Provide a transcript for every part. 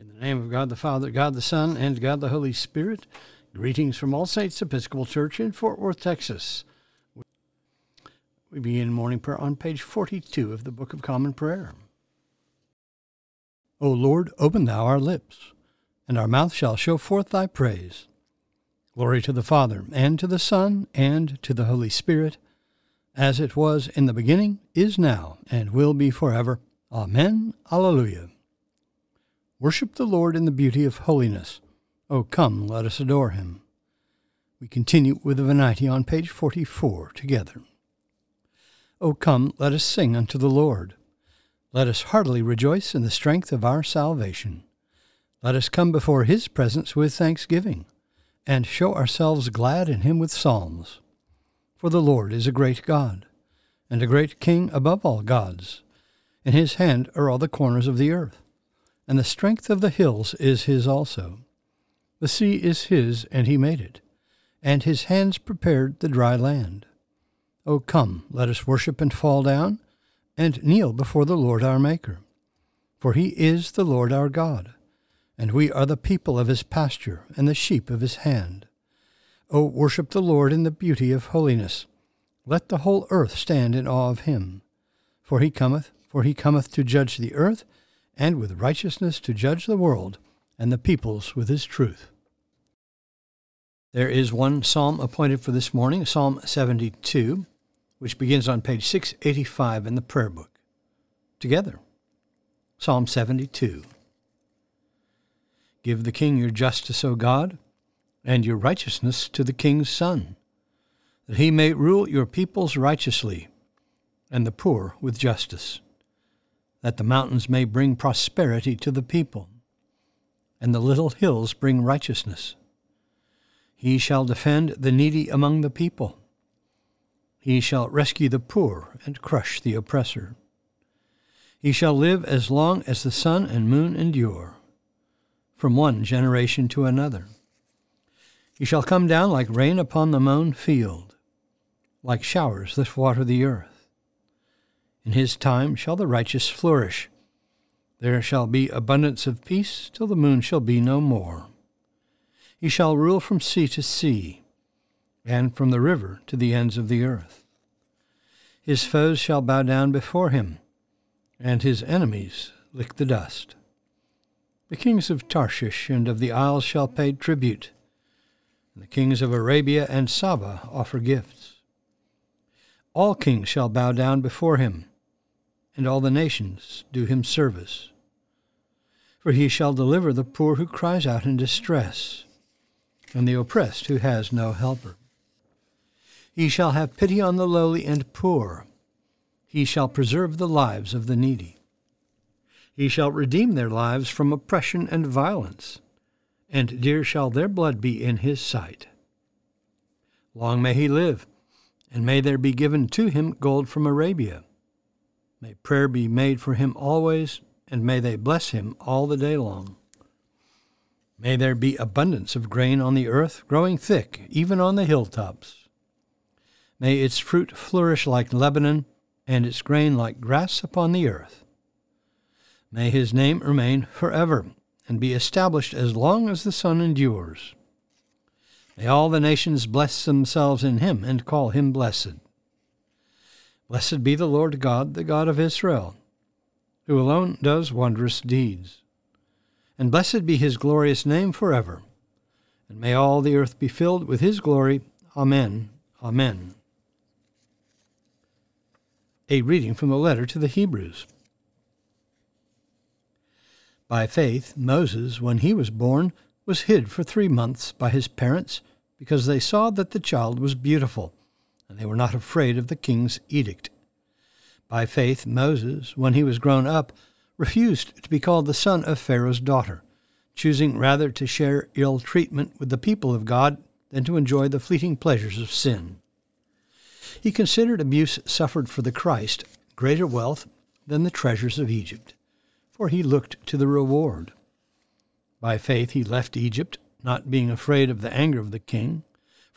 In the name of God the Father, God the Son, and God the Holy Spirit, greetings from All Saints Episcopal Church in Fort Worth, Texas. We begin morning prayer on page 42 of the Book of Common Prayer. O Lord, open thou our lips, and our mouth shall show forth thy praise. Glory to the Father, and to the Son, and to the Holy Spirit, as it was in the beginning, is now, and will be forever. Amen. Alleluia. Worship the Lord in the beauty of holiness. O come, let us adore him. We continue with the Venite on page 44 together. O come, let us sing unto the Lord. Let us heartily rejoice in the strength of our salvation. Let us come before his presence with thanksgiving, and show ourselves glad in him with psalms. For the Lord is a great God, and a great King above all gods. In his hand are all the corners of the earth and the strength of the hills is his also. The sea is his, and he made it, and his hands prepared the dry land. O come, let us worship and fall down, and kneel before the Lord our Maker. For he is the Lord our God, and we are the people of his pasture, and the sheep of his hand. O worship the Lord in the beauty of holiness. Let the whole earth stand in awe of him. For he cometh, for he cometh to judge the earth, and with righteousness to judge the world and the peoples with his truth. There is one psalm appointed for this morning, Psalm 72, which begins on page 685 in the prayer book. Together, Psalm 72. Give the king your justice, O God, and your righteousness to the king's son, that he may rule your peoples righteously, and the poor with justice that the mountains may bring prosperity to the people, and the little hills bring righteousness. He shall defend the needy among the people. He shall rescue the poor and crush the oppressor. He shall live as long as the sun and moon endure, from one generation to another. He shall come down like rain upon the mown field, like showers that water the earth. In his time shall the righteous flourish. There shall be abundance of peace till the moon shall be no more. He shall rule from sea to sea, and from the river to the ends of the earth. His foes shall bow down before him, and his enemies lick the dust. The kings of Tarshish and of the isles shall pay tribute, and the kings of Arabia and Saba offer gifts. All kings shall bow down before him and all the nations do him service. For he shall deliver the poor who cries out in distress, and the oppressed who has no helper. He shall have pity on the lowly and poor. He shall preserve the lives of the needy. He shall redeem their lives from oppression and violence, and dear shall their blood be in his sight. Long may he live, and may there be given to him gold from Arabia May prayer be made for him always, and may they bless him all the day long. May there be abundance of grain on the earth, growing thick, even on the hilltops. May its fruit flourish like Lebanon, and its grain like grass upon the earth. May his name remain forever, and be established as long as the sun endures. May all the nations bless themselves in him, and call him blessed. Blessed be the Lord God, the God of Israel, who alone does wondrous deeds. And blessed be his glorious name forever. And may all the earth be filled with his glory. Amen. Amen. A reading from the letter to the Hebrews. By faith, Moses, when he was born, was hid for three months by his parents, because they saw that the child was beautiful and they were not afraid of the king's edict. By faith, Moses, when he was grown up, refused to be called the son of Pharaoh's daughter, choosing rather to share ill treatment with the people of God than to enjoy the fleeting pleasures of sin. He considered abuse suffered for the Christ greater wealth than the treasures of Egypt, for he looked to the reward. By faith he left Egypt, not being afraid of the anger of the king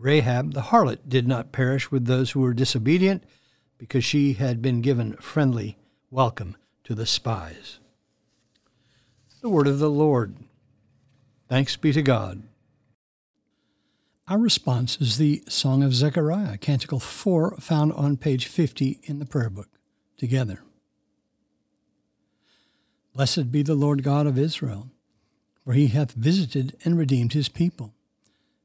Rahab the harlot did not perish with those who were disobedient, because she had been given friendly welcome to the spies. The word of the Lord. Thanks be to God. Our response is the Song of Zechariah, Canticle 4, found on page 50 in the prayer book. Together. Blessed be the Lord God of Israel, for he hath visited and redeemed his people,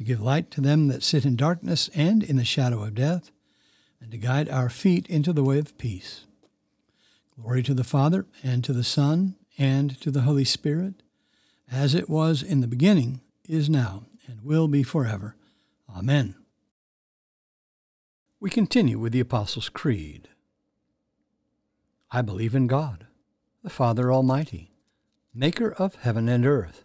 to give light to them that sit in darkness and in the shadow of death, and to guide our feet into the way of peace. Glory to the Father, and to the Son, and to the Holy Spirit, as it was in the beginning, is now, and will be forever. Amen. We continue with the Apostles' Creed. I believe in God, the Father Almighty, maker of heaven and earth,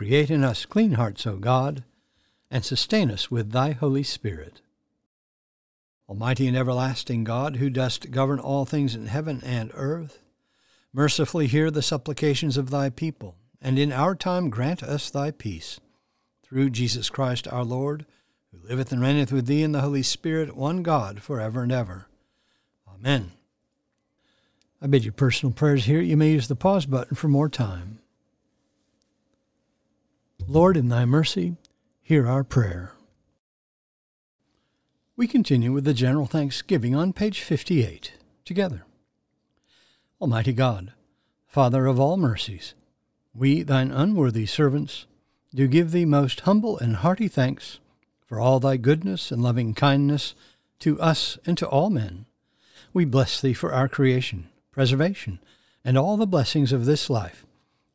Create in us clean hearts, O God, and sustain us with thy Holy Spirit. Almighty and everlasting God, who dost govern all things in heaven and earth, mercifully hear the supplications of thy people, and in our time grant us thy peace. Through Jesus Christ our Lord, who liveth and reigneth with thee in the Holy Spirit, one God, for ever and ever. Amen. I bid you personal prayers here. You may use the pause button for more time. Lord, in thy mercy, hear our prayer. We continue with the general thanksgiving on page 58, together. Almighty God, Father of all mercies, we, thine unworthy servants, do give thee most humble and hearty thanks for all thy goodness and loving kindness to us and to all men. We bless thee for our creation, preservation, and all the blessings of this life,